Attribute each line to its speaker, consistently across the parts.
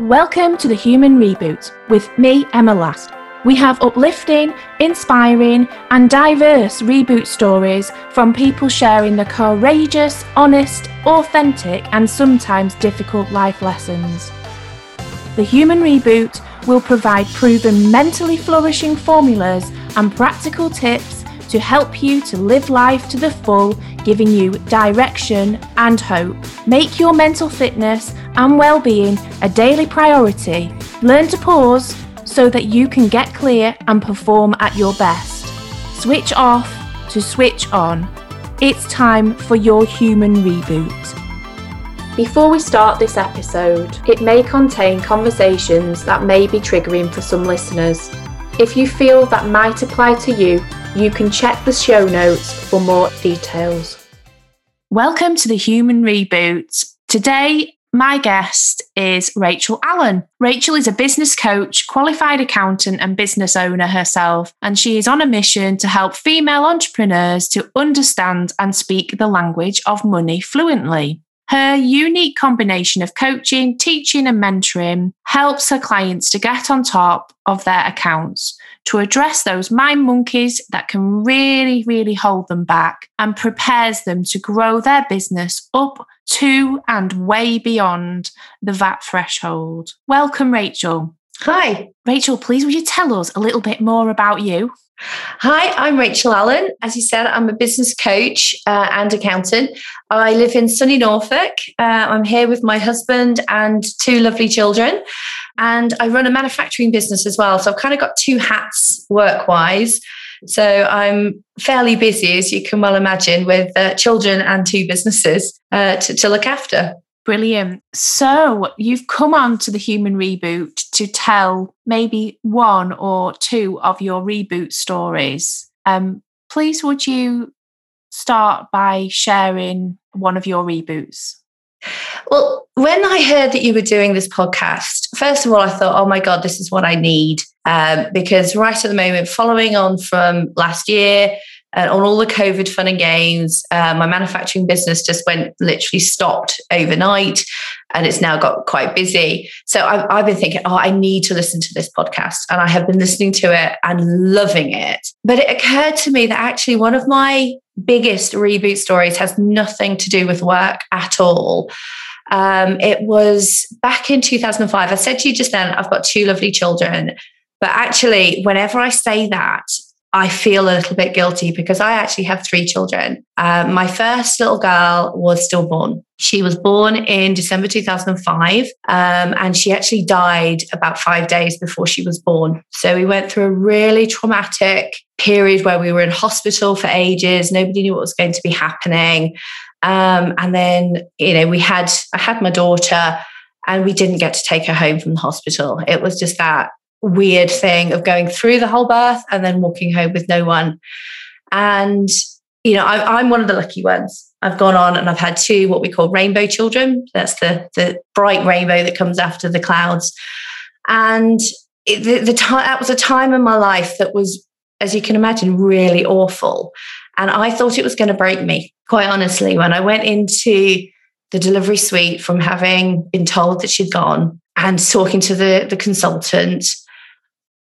Speaker 1: Welcome to the Human Reboot with me, Emma Last. We have uplifting, inspiring, and diverse reboot stories from people sharing the courageous, honest, authentic, and sometimes difficult life lessons. The Human Reboot will provide proven mentally flourishing formulas and practical tips to help you to live life to the full, giving you direction and hope. Make your mental fitness and well-being a daily priority. Learn to pause so that you can get clear and perform at your best. Switch off to switch on. It's time for your human reboot. Before we start this episode, it may contain conversations that may be triggering for some listeners. If you feel that might apply to you, you can check the show notes for more details. Welcome to the Human Reboot. Today, my guest is Rachel Allen. Rachel is a business coach, qualified accountant, and business owner herself, and she is on a mission to help female entrepreneurs to understand and speak the language of money fluently. Her unique combination of coaching, teaching, and mentoring helps her clients to get on top of their accounts, to address those mind monkeys that can really, really hold them back, and prepares them to grow their business up to and way beyond the VAT threshold. Welcome, Rachel.
Speaker 2: Hi.
Speaker 1: Rachel, please would you tell us a little bit more about you?
Speaker 2: Hi, I'm Rachel Allen. As you said, I'm a business coach uh, and accountant. I live in sunny Norfolk. Uh, I'm here with my husband and two lovely children. And I run a manufacturing business as well. So I've kind of got two hats work wise. So I'm fairly busy, as you can well imagine, with uh, children and two businesses uh, to, to look after.
Speaker 1: Brilliant. So you've come on to the human reboot to tell maybe one or two of your reboot stories. Um, please, would you start by sharing one of your reboots?
Speaker 2: Well, when I heard that you were doing this podcast, first of all, I thought, oh my God, this is what I need. Um, because right at the moment, following on from last year, and on all the COVID fun and games, uh, my manufacturing business just went literally stopped overnight and it's now got quite busy. So I've, I've, been thinking, oh, I need to listen to this podcast. And I have been listening to it and loving it. But it occurred to me that actually one of my biggest reboot stories has nothing to do with work at all. Um, it was back in 2005. I said to you just then, I've got two lovely children. But actually, whenever I say that, I feel a little bit guilty because I actually have three children. Um, my first little girl was stillborn. She was born in December 2005, um, and she actually died about five days before she was born. So we went through a really traumatic period where we were in hospital for ages. Nobody knew what was going to be happening. Um, and then, you know, we had, I had my daughter and we didn't get to take her home from the hospital. It was just that weird thing of going through the whole birth and then walking home with no one. And, you know, I, am one of the lucky ones. I've gone on and I've had two what we call rainbow children. That's the, the bright rainbow that comes after the clouds. And it, the, the time that was a time in my life that was, as you can imagine, really awful. And I thought it was going to break me, quite honestly. When I went into the delivery suite from having been told that she'd gone and talking to the, the consultant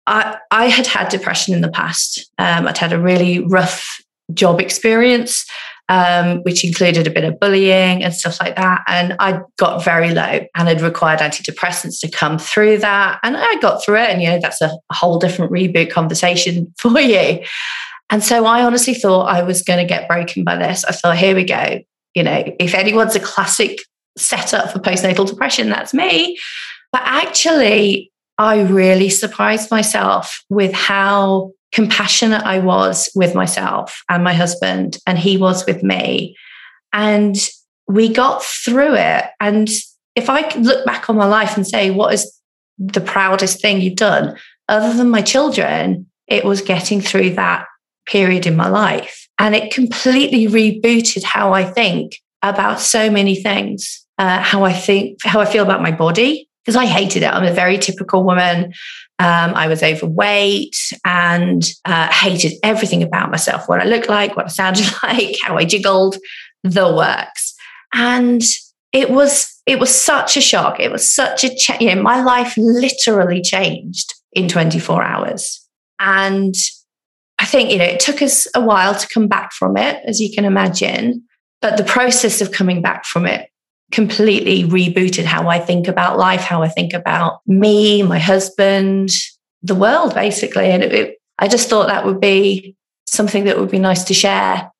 Speaker 2: I, I had had depression in the past. Um, I'd had a really rough job experience, um, which included a bit of bullying and stuff like that. And I got very low and had required antidepressants to come through that. And I got through it. And, you know, that's a whole different reboot conversation for you. And so I honestly thought I was going to get broken by this. I thought, here we go. You know, if anyone's a classic setup for postnatal depression, that's me. But actually, I really surprised myself with how compassionate I was with myself and my husband, and he was with me. And we got through it. And if I look back on my life and say, what is the proudest thing you've done, other than my children, it was getting through that period in my life. And it completely rebooted how I think about so many things. Uh, how I think, how I feel about my body, because I hated it. I'm a very typical woman. Um, I was overweight and uh, hated everything about myself what I looked like, what I sounded like, how I jiggled, the works. And it was it was such a shock. It was such a change. You know, my life literally changed in 24 hours. And I think, you know, it took us a while to come back from it, as you can imagine. But the process of coming back from it completely rebooted how I think about life, how I think about me, my husband, the world, basically. And it, it, I just thought that would be something that would be nice to share.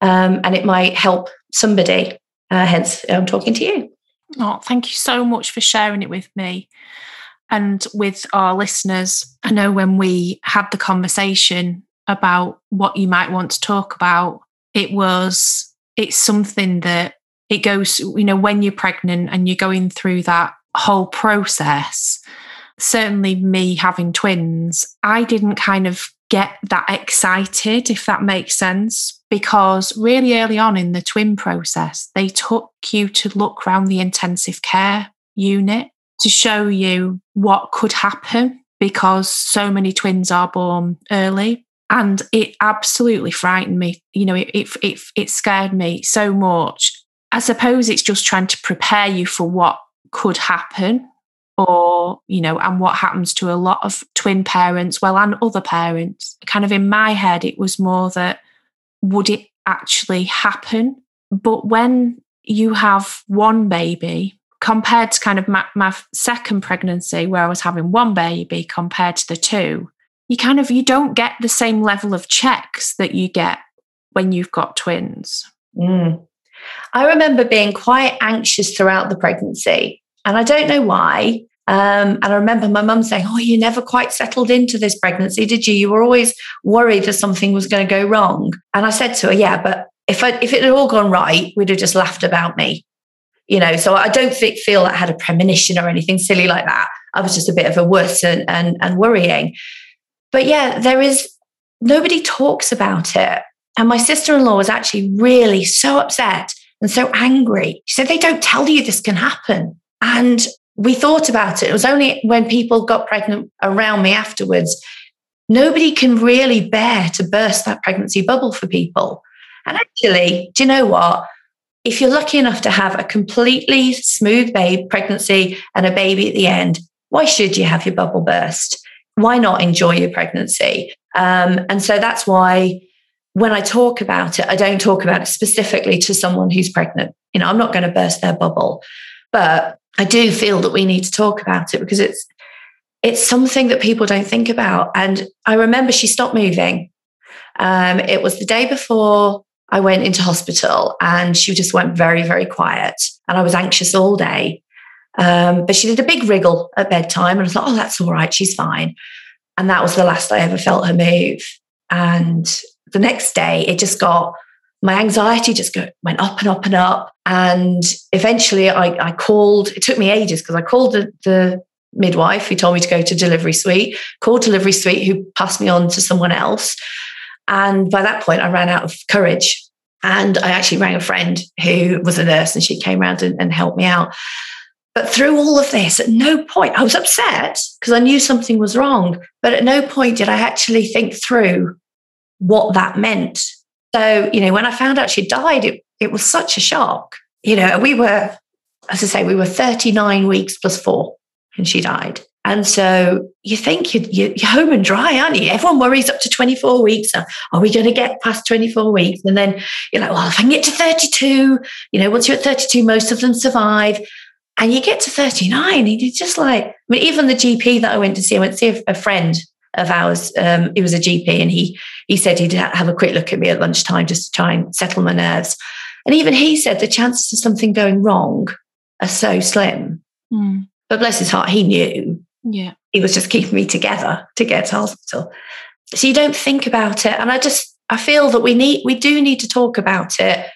Speaker 2: Um, and it might help somebody. Uh, hence, I'm talking to you.
Speaker 1: Oh, thank you so much for sharing it with me and with our listeners. I know when we had the conversation about what you might want to talk about, it was, it's something that it goes, you know, when you're pregnant and you're going through that whole process. Certainly, me having twins, I didn't kind of get that excited, if that makes sense, because really early on in the twin process, they took you to look around the intensive care unit to show you what could happen because so many twins are born early. And it absolutely frightened me. You know, it, it, it, it scared me so much. I suppose it's just trying to prepare you for what could happen or you know and what happens to a lot of twin parents well and other parents. Kind of in my head it was more that would it actually happen? But when you have one baby compared to kind of my, my second pregnancy where i was having one baby compared to the two you kind of you don't get the same level of checks that you get when you've got twins.
Speaker 2: Mm. I remember being quite anxious throughout the pregnancy and I don't know why. Um, and I remember my mum saying, Oh, you never quite settled into this pregnancy, did you? You were always worried that something was going to go wrong. And I said to her, Yeah, but if, I, if it had all gone right, we'd have just laughed about me. You know, so I don't think, feel I had a premonition or anything silly like that. I was just a bit of a wuss and, and, and worrying. But yeah, there is nobody talks about it. And my sister in law was actually really so upset and so angry. She said, They don't tell you this can happen. And we thought about it. It was only when people got pregnant around me afterwards. Nobody can really bear to burst that pregnancy bubble for people. And actually, do you know what? If you're lucky enough to have a completely smooth babe pregnancy and a baby at the end, why should you have your bubble burst? Why not enjoy your pregnancy? Um, and so that's why when I talk about it, I don't talk about it specifically to someone who's pregnant. You know, I'm not going to burst their bubble. But I do feel that we need to talk about it because it's it's something that people don't think about. And I remember she stopped moving. Um, it was the day before I went into hospital, and she just went very, very quiet. And I was anxious all day. Um, but she did a big wriggle at bedtime, and I thought, oh, that's all right, she's fine. And that was the last I ever felt her move. And the next day, it just got my anxiety just go, went up and up and up. And eventually I, I called, it took me ages because I called the, the midwife who told me to go to delivery suite, called delivery suite who passed me on to someone else. And by that point, I ran out of courage. And I actually rang a friend who was a nurse and she came around and, and helped me out. But through all of this, at no point, I was upset because I knew something was wrong. But at no point did I actually think through what that meant so, you know, when I found out she died, it, it was such a shock. You know, we were, as I say, we were 39 weeks plus four and she died. And so you think you're, you're, home and dry, aren't you? Everyone worries up to 24 weeks. Are we going to get past 24 weeks? And then you're like, well, if I can get to 32, you know, once you're at 32, most of them survive. And you get to 39 and you're just like, I mean, even the GP that I went to see, I went to see a friend of ours. Um, he was a GP, and he he said he'd have a quick look at me at lunchtime just to try and settle my nerves. And even he said the chances of something going wrong are so slim. Mm. But bless his heart, he knew.
Speaker 1: Yeah,
Speaker 2: he was just keeping me together to get to hospital. So you don't think about it, and I just I feel that we need we do need to talk about it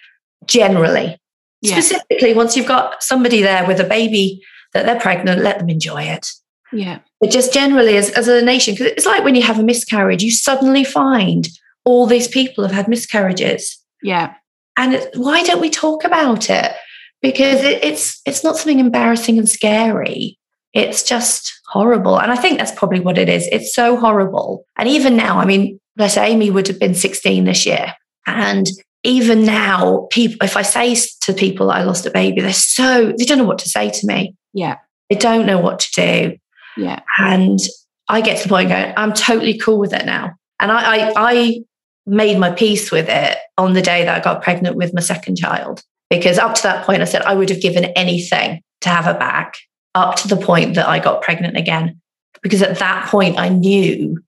Speaker 2: generally. Yeah. Specifically, once you've got somebody there with a baby that they're pregnant, let them enjoy it.
Speaker 1: Yeah.
Speaker 2: But just generally as, as a nation, because it's like when you have a miscarriage, you suddenly find all these people have had miscarriages.
Speaker 1: Yeah.
Speaker 2: And why don't we talk about it? Because it, it's it's not something embarrassing and scary. It's just horrible. And I think that's probably what it is. It's so horrible. And even now, I mean, let's say Amy would have been 16 this year. And even now, people, if I say to people I lost a baby, they're so, they don't know what to say to me.
Speaker 1: Yeah.
Speaker 2: They don't know what to do.
Speaker 1: Yeah.
Speaker 2: And I get to the point going, I'm totally cool with it now. And I, I, I made my peace with it on the day that I got pregnant with my second child. Because up to that point, I said I would have given anything to have her back, up to the point that I got pregnant again. Because at that point, I knew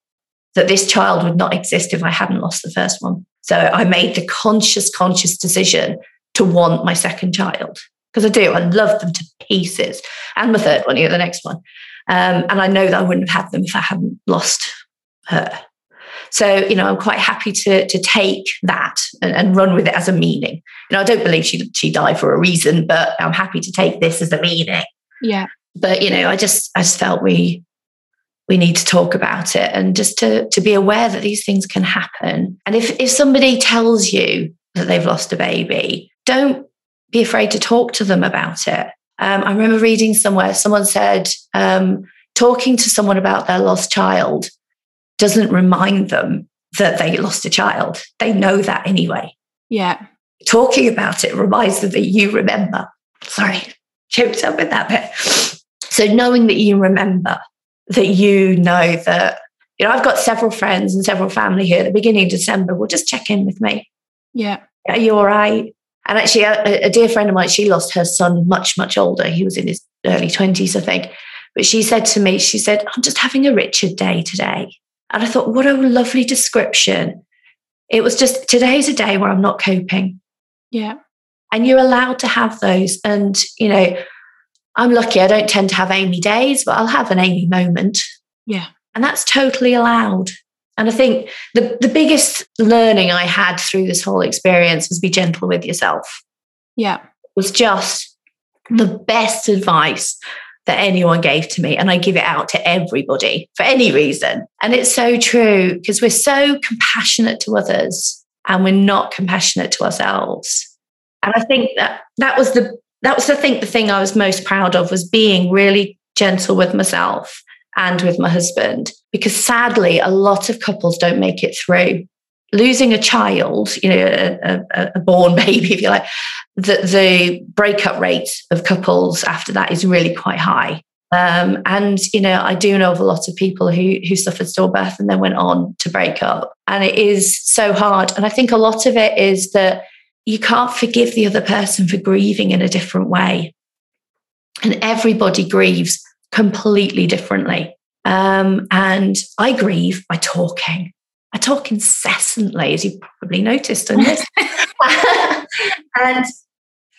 Speaker 2: that this child would not exist if I hadn't lost the first one. So I made the conscious, conscious decision to want my second child because I do. I love them to pieces, and my third one, you know, the next one. Um, and I know that I wouldn't have had them if I hadn't lost her. So, you know, I'm quite happy to to take that and, and, run with it as a meaning. You know, I don't believe she she died for a reason, but I'm happy to take this as a meaning.
Speaker 1: Yeah.
Speaker 2: But you know, I just I just felt we we need to talk about it and just to, to be aware that these things can happen. And if, if somebody tells you that they've lost a baby, don't be afraid to talk to them about it. Um, I remember reading somewhere, someone said, um, talking to someone about their lost child doesn't remind them that they lost a child. They know that anyway.
Speaker 1: Yeah.
Speaker 2: Talking about it reminds them that you remember. Sorry, choked up with that bit. So knowing that you remember that you know that, you know, I've got several friends and several family here at the beginning of December will just check in with me.
Speaker 1: Yeah.
Speaker 2: Are you all right? And actually, a, a dear friend of mine, she lost her son much, much older. He was in his early 20s, I think. But she said to me, she said, I'm just having a Richard day today. And I thought, what a lovely description. It was just today's a day where I'm not coping.
Speaker 1: Yeah.
Speaker 2: And you're allowed to have those. And, you know, I'm lucky I don't tend to have Amy days, but I'll have an Amy moment.
Speaker 1: Yeah.
Speaker 2: And that's totally allowed. And I think the, the biggest learning I had through this whole experience was be gentle with yourself.
Speaker 1: Yeah.
Speaker 2: It was just the best advice that anyone gave to me. And I give it out to everybody for any reason. And it's so true because we're so compassionate to others and we're not compassionate to ourselves. And I think that that was the that was I think the thing I was most proud of was being really gentle with myself and with my husband because sadly a lot of couples don't make it through. Losing a child you know a, a, a born baby if you like the, the breakup rate of couples after that is really quite high. Um, and you know i do know of a lot of people who who suffered stillbirth and then went on to break up. And it is so hard. And i think a lot of it is that you can't forgive the other person for grieving in a different way. And everybody grieves completely differently. Um, and I grieve by talking. I talk incessantly, as you probably noticed this. and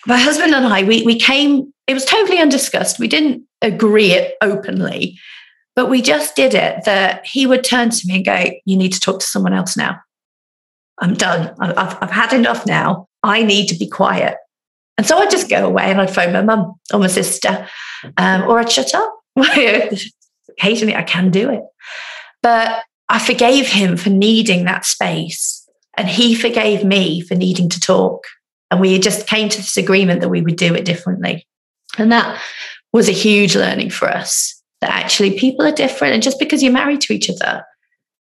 Speaker 2: my husband and I, we, we came, it was totally undiscussed. We didn't agree it openly, but we just did it that he would turn to me and go, You need to talk to someone else now. I'm done. I've, I've had enough now. I need to be quiet. And so I'd just go away and I'd phone my mum or my sister, um, or I'd shut up. Occasionally I can do it. But I forgave him for needing that space. And he forgave me for needing to talk. And we just came to this agreement that we would do it differently. And that was a huge learning for us that actually people are different. And just because you're married to each other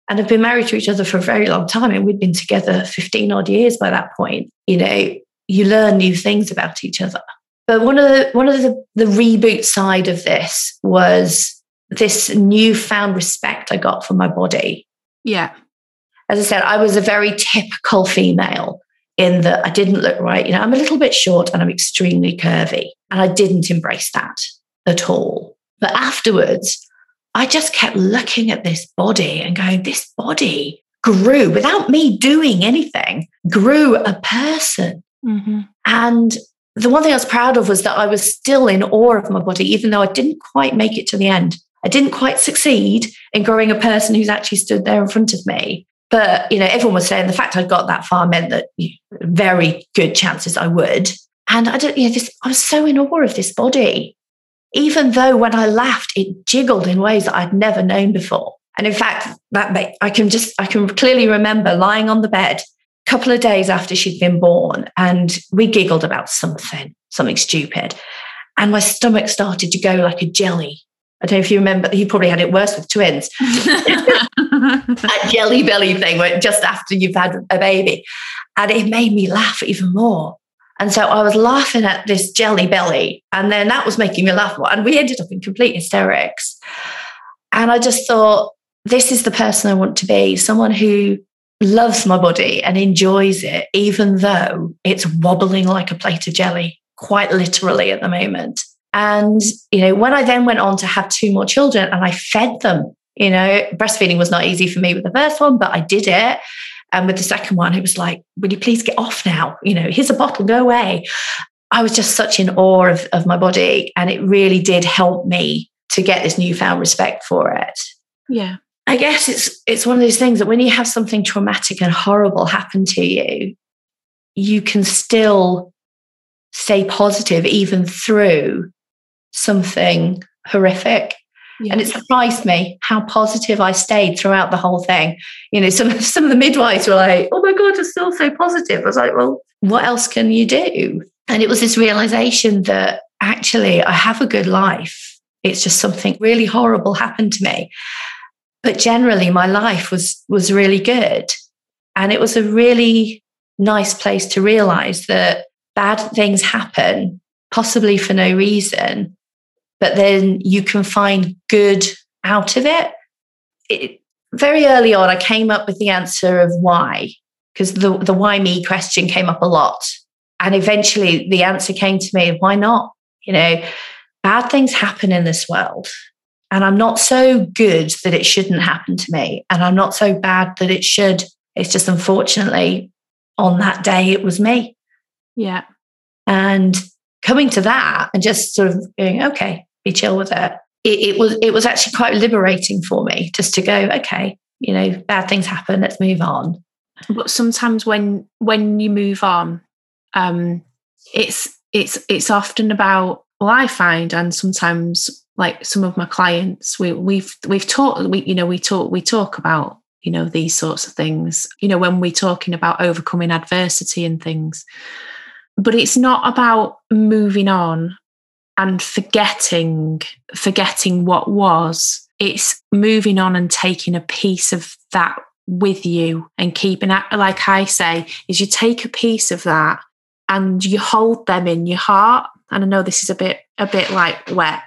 Speaker 2: and have been married to each other for a very long time, and we'd been together 15 odd years by that point, you know, you learn new things about each other. But one of the one of the, the reboot side of this was this newfound respect I got for my body.
Speaker 1: Yeah.
Speaker 2: As I said, I was a very typical female in that I didn't look right. You know, I'm a little bit short and I'm extremely curvy. And I didn't embrace that at all. But afterwards, I just kept looking at this body and going, this body grew without me doing anything, grew a person.
Speaker 1: Mm-hmm.
Speaker 2: And the one thing I was proud of was that I was still in awe of my body, even though I didn't quite make it to the end. I didn't quite succeed in growing a person who's actually stood there in front of me. But you know, everyone was saying the fact I got that far meant that very good chances I would. And I don't, you know, this, I was so in awe of this body, even though when I laughed, it jiggled in ways that I'd never known before. And in fact, that I can just I can clearly remember lying on the bed couple of days after she'd been born, and we giggled about something, something stupid, and my stomach started to go like a jelly. I don't know if you remember. You probably had it worse with twins. that jelly belly thing, where just after you've had a baby, And it made me laugh even more. And so I was laughing at this jelly belly. And then that was making me laugh more. And we ended up in complete hysterics. And I just thought, this is the person I want to be someone who loves my body and enjoys it, even though it's wobbling like a plate of jelly, quite literally at the moment. And, you know, when I then went on to have two more children and I fed them, you know, breastfeeding was not easy for me with the first one, but I did it. And with the second one, it was like, will you please get off now? You know, here's a bottle, go away. I was just such in awe of, of my body. And it really did help me to get this newfound respect for it.
Speaker 1: Yeah.
Speaker 2: I guess it's it's one of those things that when you have something traumatic and horrible happen to you, you can still stay positive even through something horrific. Yeah. And it surprised me how positive I stayed throughout the whole thing. You know, some some of the midwives were like, "Oh my god, you're still so positive." I was like, "Well, what else can you do?" And it was this realization that actually I have a good life. It's just something really horrible happened to me but generally my life was was really good. And it was a really nice place to realize that bad things happen possibly for no reason but then you can find good out of it, it very early on i came up with the answer of why because the, the why me question came up a lot. And eventually the answer came to me why not? You know bad things happen in this world and I'm not so good that it shouldn't happen to me. And I'm not so bad that it should. It's just unfortunately on that day, it was me.
Speaker 1: Yeah.
Speaker 2: And coming to that and just sort of going, okay, be chill with it. It, it was it was actually quite liberating for me just to go, okay, you know, bad things happen, let's move on.
Speaker 1: But sometimes when when you move on, um, it's it's it's often about well, I find, and sometimes like some of my clients we, we've we've talked we you know we talk we talk about you know these sorts of things you know when we're talking about overcoming adversity and things. But it's not about moving on and forgetting forgetting what was. It's moving on and taking a piece of that with you and keeping it like i say is you take a piece of that and you hold them in your heart and i know this is a bit a bit like wet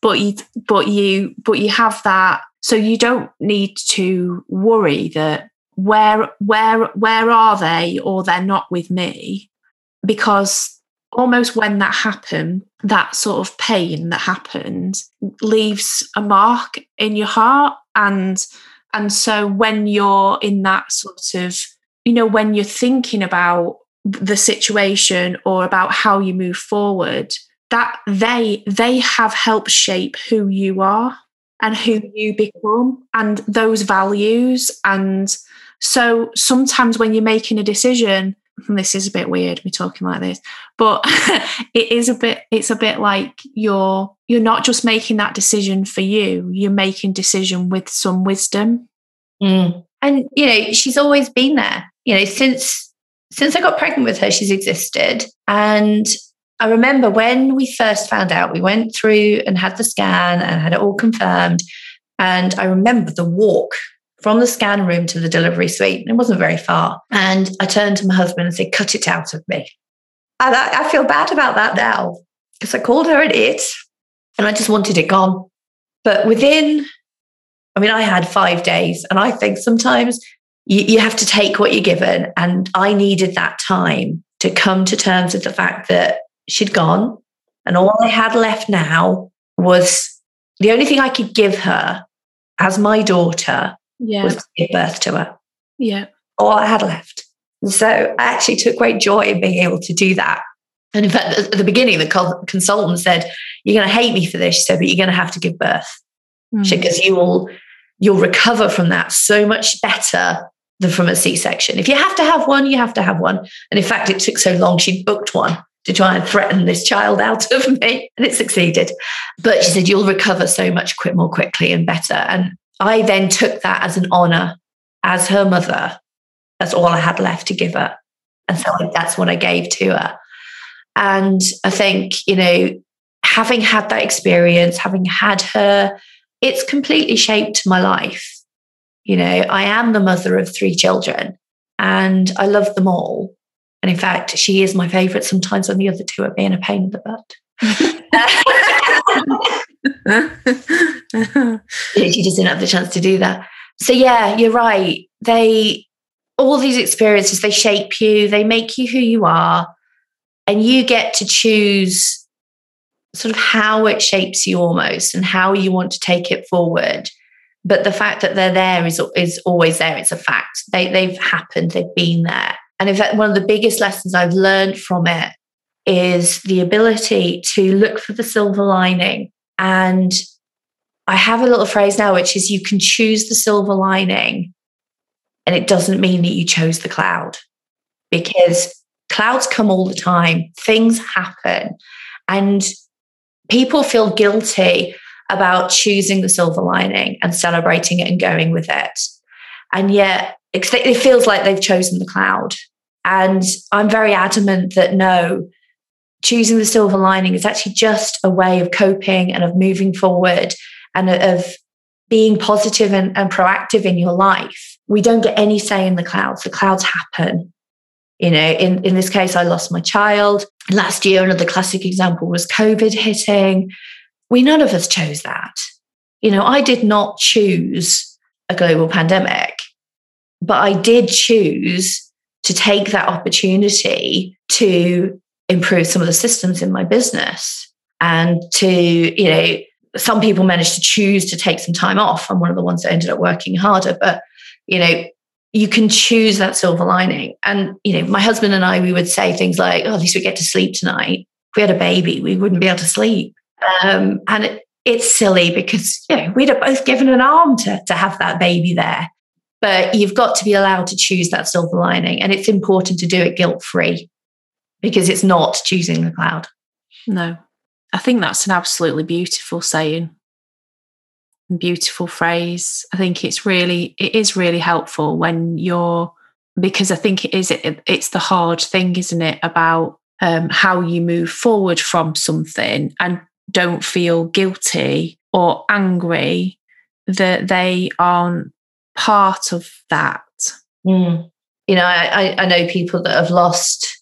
Speaker 1: but you but you but you have that. So you don't need to worry that where where where are they or they're not with me? Because almost when that happened that sort of pain that happened leaves a mark in your heart. And and so when you're in that sort of you know when you're thinking about the situation or about how you move forward that they they have helped shape who you are and who you become and those values and so sometimes when you're making a decision this is a bit weird me talking like this but it is a bit it's a bit like you're you're not just making that decision for you you're making decision with some wisdom
Speaker 2: mm. and you know she's always been there you know since since i got pregnant with her she's existed and I remember when we first found out, we went through and had the scan and had it all confirmed. And I remember the walk from the scan room to the delivery suite. It wasn't very far. And I turned to my husband and said, cut it out of me. And I, I feel bad about that now because I called her an it and I just wanted it gone. But within, I mean, I had five days. And I think sometimes you, you have to take what you're given. And I needed that time to come to terms with the fact that she'd gone. And all I had left now was the only thing I could give her as my daughter
Speaker 1: yeah.
Speaker 2: was to give birth to her.
Speaker 1: Yeah.
Speaker 2: All I had left. so I actually took great joy in being able to do that. And in fact, at the beginning, the consultant said, You're going to hate me for this. She said, But you're going to have to give birth mm. because you will you'll recover from that so much better than from a C-section. If you have to have one, you have to have one. And in fact, it took so long, she booked one to try and threaten this child out of me. And it succeeded. But she said, You'll recover so much quick, more quickly and better. And I then took that as an honor as her mother. That's all I had left to give her. And so that's what I gave to her. And I think, you know, having had that experience, having had her, it's completely shaped my life. You know, I am the mother of three children. and I love them all. And in fact, she is my favorite sometimes when the other two are being a pain in the butt. she just didn't have the chance to do that. So yeah, you're right. They all these experiences, they shape you, they make you who you are, and you get to choose sort of how it shapes you almost and how you want to take it forward. But the fact that they're there is, is always there. It's a fact. They, they've happened, they've been there. And in fact, one of the biggest lessons I've learned from it is the ability to look for the silver lining. And I have a little phrase now, which is you can choose the silver lining, and it doesn't mean that you chose the cloud because clouds come all the time, things happen, and people feel guilty about choosing the silver lining and celebrating it and going with it. And yet it feels like they've chosen the cloud. And I'm very adamant that no, choosing the silver lining is actually just a way of coping and of moving forward and of being positive and, and proactive in your life. We don't get any say in the clouds. The clouds happen. You know, in, in this case, I lost my child. Last year, another classic example was COVID hitting. We none of us chose that. You know, I did not choose a global pandemic, but I did choose to take that opportunity to improve some of the systems in my business and to, you know, some people managed to choose to take some time off. I'm one of the ones that ended up working harder, but, you know, you can choose that silver lining. And, you know, my husband and I, we would say things like, oh, at least we get to sleep tonight. If we had a baby, we wouldn't be able to sleep. Um, and it, it's silly because, you know, we'd have both given an arm to, to have that baby there. But you've got to be allowed to choose that silver lining. And it's important to do it guilt free because it's not choosing the cloud.
Speaker 1: No, I think that's an absolutely beautiful saying, and beautiful phrase. I think it's really, it is really helpful when you're, because I think it is, it, it's the hard thing, isn't it, about um, how you move forward from something and don't feel guilty or angry that they aren't part of that.
Speaker 2: Mm. You know, I, I know people that have lost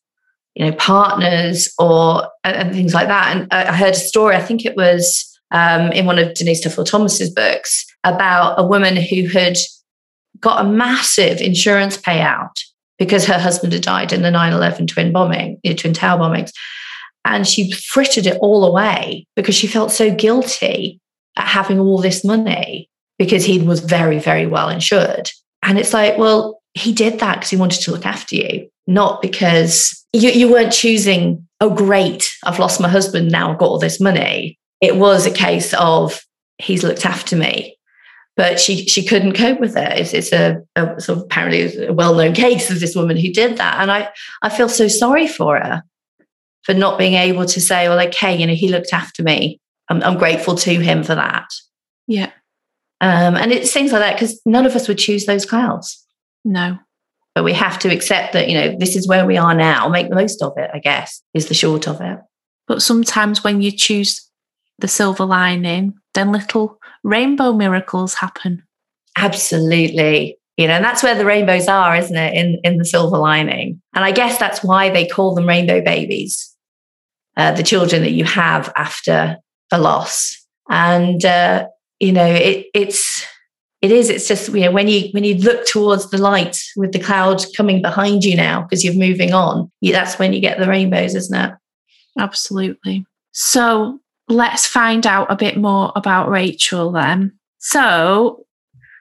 Speaker 2: you know, partners or and things like that. And I heard a story, I think it was um, in one of Denise Duffield Thomas's books about a woman who had got a massive insurance payout because her husband had died in the 9-11 twin bombing, twin tower bombings. And she frittered it all away because she felt so guilty at having all this money because he was very, very well insured. And it's like, well, he did that because he wanted to look after you, not because you, you weren't choosing, oh, great, I've lost my husband, now I've got all this money. It was a case of he's looked after me. But she she couldn't cope with it. It's, it's a, a sort of apparently a well-known case of this woman who did that. And I, I feel so sorry for her for not being able to say, well, okay, you know, he looked after me. I'm, I'm grateful to him for that.
Speaker 1: Yeah.
Speaker 2: Um, and it's things like that because none of us would choose those clouds.
Speaker 1: No.
Speaker 2: But we have to accept that, you know, this is where we are now. Make the most of it, I guess, is the short of it.
Speaker 1: But sometimes when you choose the silver lining, then little rainbow miracles happen.
Speaker 2: Absolutely. You know, and that's where the rainbows are, isn't it? In in the silver lining. And I guess that's why they call them rainbow babies, uh, the children that you have after a loss. And uh, you know, it, it's it is it's just you know when you when you look towards the light with the cloud coming behind you now because you're moving on that's when you get the rainbows isn't it?
Speaker 1: Absolutely. So let's find out a bit more about rachel then. So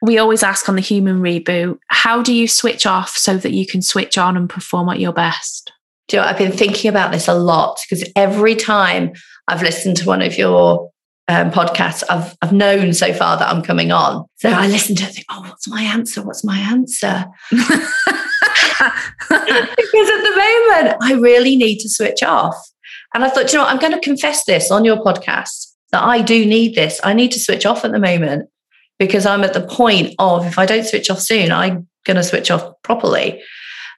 Speaker 1: we always ask on the human reboot how do you switch off so that you can switch on and perform at your best
Speaker 2: do you know, I've been thinking about this a lot because every time I've listened to one of your um, podcasts I've, I've known so far that I'm coming on. So I listen to it think, oh, what's my answer? What's my answer? because at the moment, I really need to switch off. And I thought, you know, I'm going to confess this on your podcast that I do need this. I need to switch off at the moment because I'm at the point of if I don't switch off soon, I'm going to switch off properly.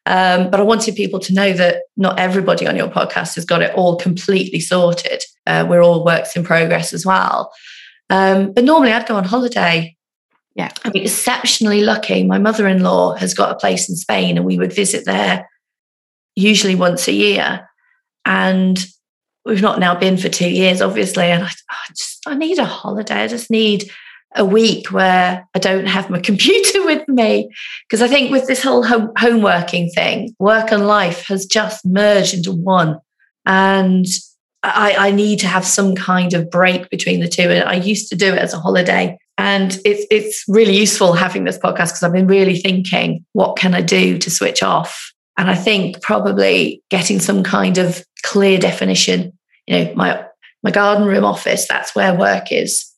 Speaker 2: Um, but I wanted people to know that not everybody on your podcast has got it all completely sorted. Uh, we're all works in progress as well. Um, but normally I'd go on holiday
Speaker 1: Yeah.
Speaker 2: I'm exceptionally lucky. My mother in law has got a place in Spain, and we would visit there usually once a year. And we've not now been for two years, obviously. And I, I just, I need a holiday. I just need a week where I don't have my computer with me. Because I think with this whole home, home working thing, work and life has just merged into one. And I, I, need to have some kind of break between the two. And I used to do it as a holiday. And it's it's really useful having this podcast because I've been really thinking, what can I do to switch off? And I think probably getting some kind of clear definition. You know, my my garden room office, that's where work is.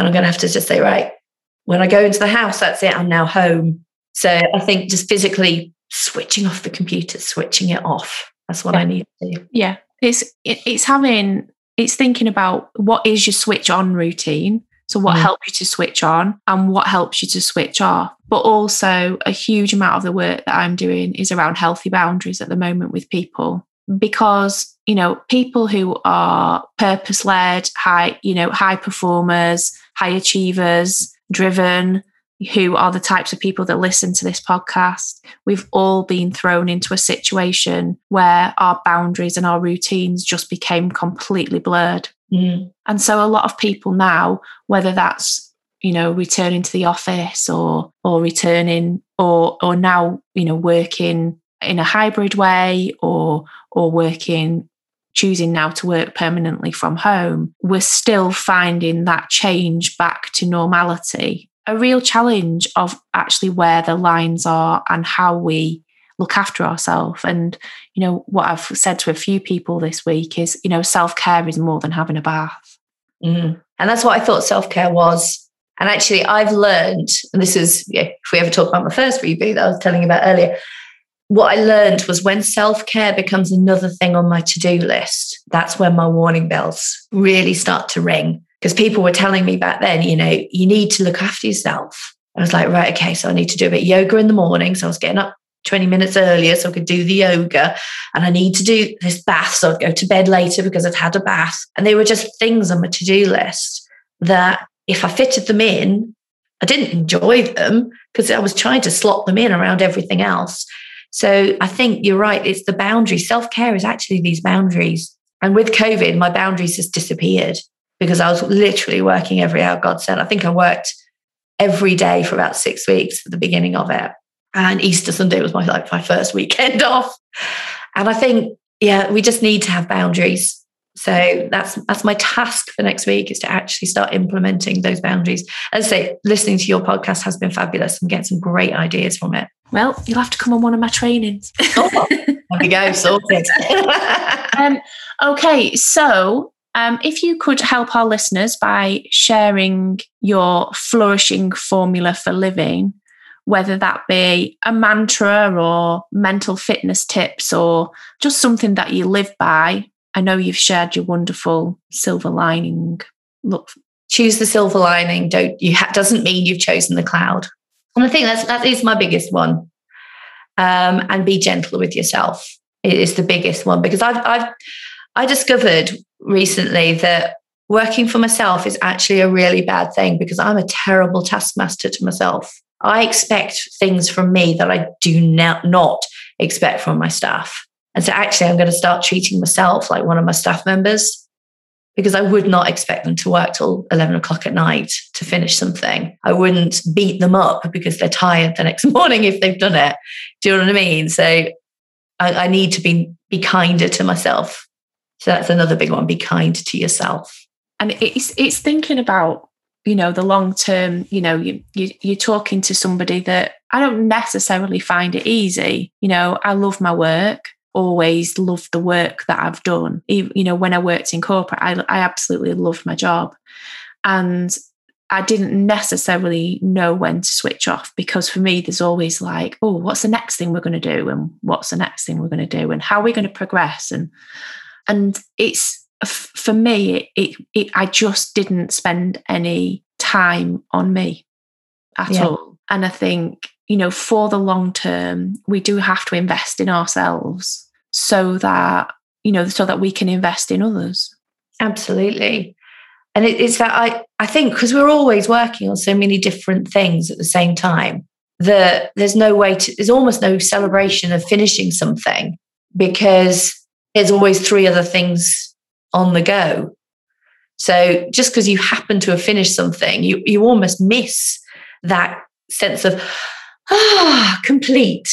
Speaker 2: And I'm going to have to just say, right, when I go into the house, that's it. I'm now home. So I think just physically switching off the computer, switching it off. That's what
Speaker 1: yeah.
Speaker 2: I need to do.
Speaker 1: Yeah. It's it's having it's thinking about what is your switch on routine. So what mm. helps you to switch on and what helps you to switch off. But also a huge amount of the work that I'm doing is around healthy boundaries at the moment with people because you know people who are purpose led high you know high performers high achievers driven who are the types of people that listen to this podcast we've all been thrown into a situation where our boundaries and our routines just became completely blurred
Speaker 2: mm.
Speaker 1: and so a lot of people now whether that's you know returning to the office or or returning or or now you know working in a hybrid way or or working choosing now to work permanently from home we're still finding that change back to normality. A real challenge of actually where the lines are and how we look after ourselves. And you know what i've said to a few people this week is you know self-care is more than having a bath.
Speaker 2: Mm. and that's what i thought self-care was. And actually i've learned and this is yeah, if we ever talk about my first reboot that i was telling you about earlier what I learned was when self care becomes another thing on my to do list, that's when my warning bells really start to ring. Because people were telling me back then, you know, you need to look after yourself. I was like, right, okay, so I need to do a bit of yoga in the morning. So I was getting up 20 minutes earlier so I could do the yoga. And I need to do this bath. So I'd go to bed later because I'd had a bath. And they were just things on my to do list that if I fitted them in, I didn't enjoy them because I was trying to slot them in around everything else. So I think you're right. It's the boundaries. Self care is actually these boundaries. And with COVID, my boundaries just disappeared because I was literally working every hour God sent. I think I worked every day for about six weeks at the beginning of it. And Easter Sunday was my like my first weekend off. And I think, yeah, we just need to have boundaries. So that's that's my task for next week is to actually start implementing those boundaries. As I say, listening to your podcast has been fabulous. I'm getting some great ideas from it.
Speaker 1: Well, you'll have to come on one of my trainings.
Speaker 2: oh, there we go, sorted.
Speaker 1: um, okay, so um, if you could help our listeners by sharing your flourishing formula for living, whether that be a mantra or mental fitness tips or just something that you live by. I know you've shared your wonderful silver lining. Look,
Speaker 2: choose the silver lining. Don't you? Ha- doesn't mean you've chosen the cloud. And I think that's that is my biggest one. Um, and be gentle with yourself. Is the biggest one because I've I've I discovered recently that working for myself is actually a really bad thing because I'm a terrible taskmaster to myself. I expect things from me that I do not, not expect from my staff. And so actually I'm going to start treating myself like one of my staff members because I would not expect them to work till 11 o'clock at night to finish something. I wouldn't beat them up because they're tired the next morning if they've done it. Do you know what I mean? So I, I need to be, be kinder to myself. So that's another big one. Be kind to yourself.
Speaker 1: And it's, it's thinking about, you know, the long term, you know, you, you, you're talking to somebody that I don't necessarily find it easy. You know, I love my work always loved the work that I've done. You know, when I worked in corporate, I, I absolutely loved my job. And I didn't necessarily know when to switch off because for me, there's always like, oh, what's the next thing we're going to do? And what's the next thing we're going to do? And how are we going to progress? And and it's for me, it, it, it I just didn't spend any time on me at yeah. all. And I think you know, for the long term, we do have to invest in ourselves so that, you know, so that we can invest in others.
Speaker 2: Absolutely. And it, it's that I, I think because we're always working on so many different things at the same time, that there's no way to, there's almost no celebration of finishing something because there's always three other things on the go. So just because you happen to have finished something, you, you almost miss that sense of, ah, complete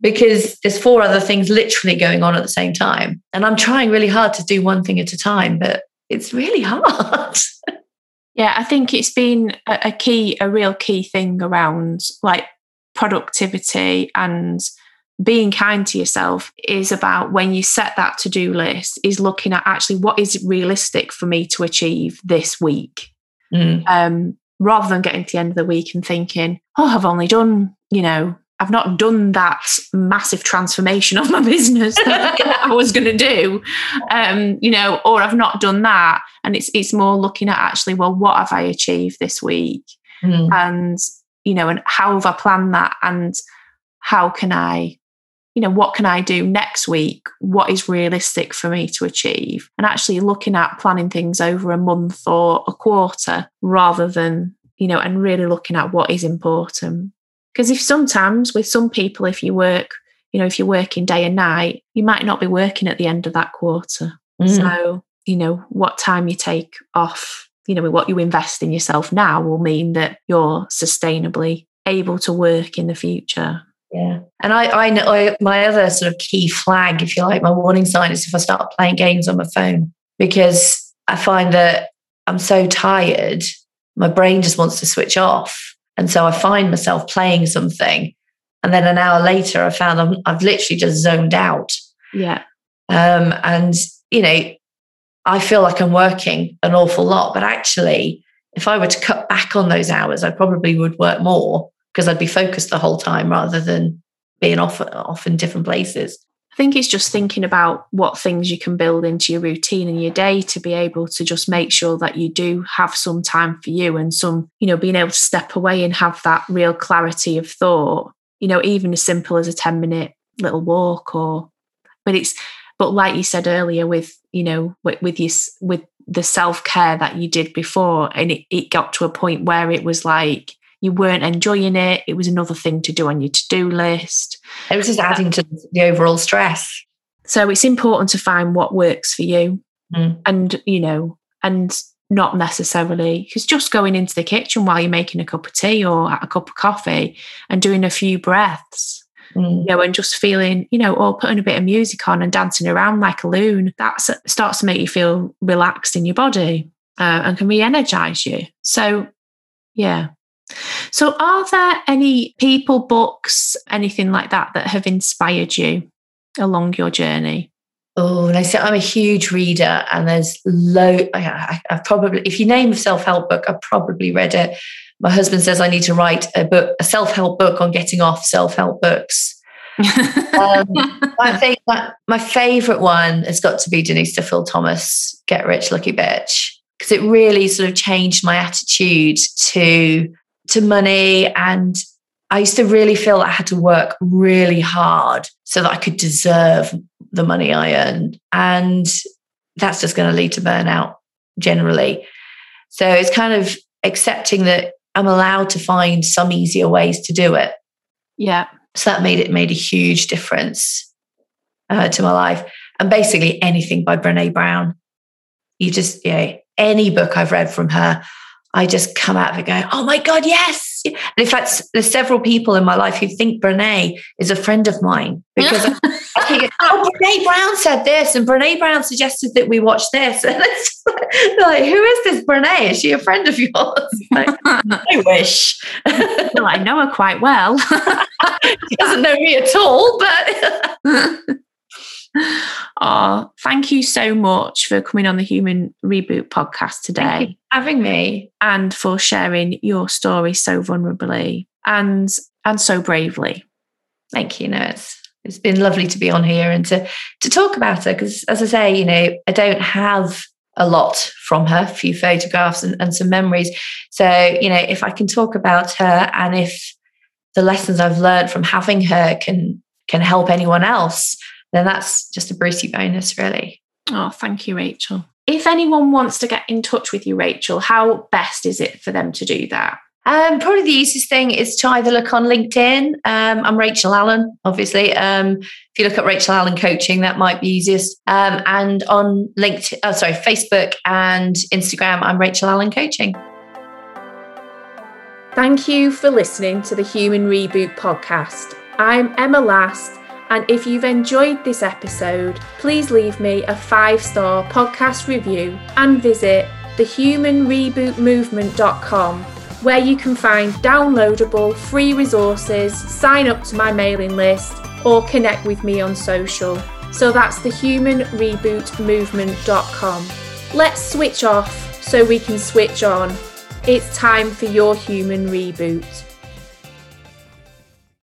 Speaker 2: because there's four other things literally going on at the same time. And I'm trying really hard to do one thing at a time, but it's really hard.
Speaker 1: yeah, I think it's been a, key, a real key thing around like productivity and being kind to yourself is about when you set that to do list, is looking at actually what is realistic for me to achieve this week. Mm. Um, rather than getting to the end of the week and thinking, oh, I've only done, you know, I've not done that massive transformation of my business that I was going to do, um, you know, or I've not done that. And it's it's more looking at actually, well, what have I achieved this week, mm. and you know, and how have I planned that, and how can I, you know, what can I do next week? What is realistic for me to achieve, and actually looking at planning things over a month or a quarter rather than you know, and really looking at what is important because if sometimes with some people, if you work, you know, if you're working day and night, you might not be working at the end of that quarter. Mm. So, you know, what time you take off, you know, what you invest in yourself now will mean that you're sustainably able to work in the future.
Speaker 2: Yeah. And I, I know I, my other sort of key flag, if you like, my warning sign is if I start playing games on my phone, because I find that I'm so tired, my brain just wants to switch off. And so I find myself playing something. And then an hour later, I found I'm, I've literally just zoned out.
Speaker 1: Yeah.
Speaker 2: Um, and, you know, I feel like I'm working an awful lot. But actually, if I were to cut back on those hours, I probably would work more because I'd be focused the whole time rather than being off, off in different places.
Speaker 1: I think it's just thinking about what things you can build into your routine and your day to be able to just make sure that you do have some time for you and some, you know, being able to step away and have that real clarity of thought, you know, even as simple as a 10 minute little walk or, but it's, but like you said earlier with, you know, with, with your, with the self care that you did before and it, it got to a point where it was like, you weren't enjoying it. It was another thing to do on your to do list.
Speaker 2: It was just adding to the overall stress.
Speaker 1: So it's important to find what works for you. Mm. And, you know, and not necessarily because just going into the kitchen while you're making a cup of tea or a cup of coffee and doing a few breaths, mm. you know, and just feeling, you know, or putting a bit of music on and dancing around like a loon, that starts to make you feel relaxed in your body uh, and can re energize you. So, yeah, so, are there any people, books, anything like that that have inspired you along your journey?
Speaker 2: Oh, and I say I'm a huge reader, and there's low. I, have probably, if you name a self help book, I've probably read it. My husband says I need to write a book, a self help book on getting off self help books. um, I think my, my favorite one has got to be Denise Duffield Thomas, Get Rich Lucky Bitch, because it really sort of changed my attitude to to money and I used to really feel I had to work really hard so that I could deserve the money I earned. And that's just going to lead to burnout generally. So it's kind of accepting that I'm allowed to find some easier ways to do it.
Speaker 1: Yeah.
Speaker 2: So that made it made a huge difference uh, to my life. And basically anything by Brene Brown. You just, yeah, any book I've read from her, I just come out of it going, oh my God, yes. And in fact, there's several people in my life who think Brene is a friend of mine because I think, oh, Brene Brown said this and Brene Brown suggested that we watch this. And it's like, who is this Brene? Is she a friend of yours? Like, I wish.
Speaker 1: well, I know her quite well.
Speaker 2: she doesn't know me at all, but
Speaker 1: oh, thank you so much for coming on the Human Reboot podcast today.
Speaker 2: having me.
Speaker 1: And for sharing your story so vulnerably and and so bravely.
Speaker 2: Thank you. No, it's it's been lovely to be on here and to to talk about her because as I say, you know, I don't have a lot from her, a few photographs and, and some memories. So, you know, if I can talk about her and if the lessons I've learned from having her can can help anyone else, then that's just a Brucey bonus, really.
Speaker 1: Oh, thank you, Rachel. If anyone wants to get in touch with you, Rachel, how best is it for them to do that?
Speaker 2: Um, probably the easiest thing is to either look on LinkedIn. Um, I'm Rachel Allen, obviously. Um, if you look at Rachel Allen Coaching, that might be easiest. Um, and on LinkedIn, oh, sorry, Facebook and Instagram, I'm Rachel Allen Coaching.
Speaker 1: Thank you for listening to the Human Reboot podcast. I'm Emma Last, and if you've enjoyed this episode, please leave me a five star podcast review and visit thehumanrebootmovement.com where you can find downloadable free resources, sign up to my mailing list, or connect with me on social. So that's thehumanrebootmovement.com. Let's switch off so we can switch on. It's time for your human reboot.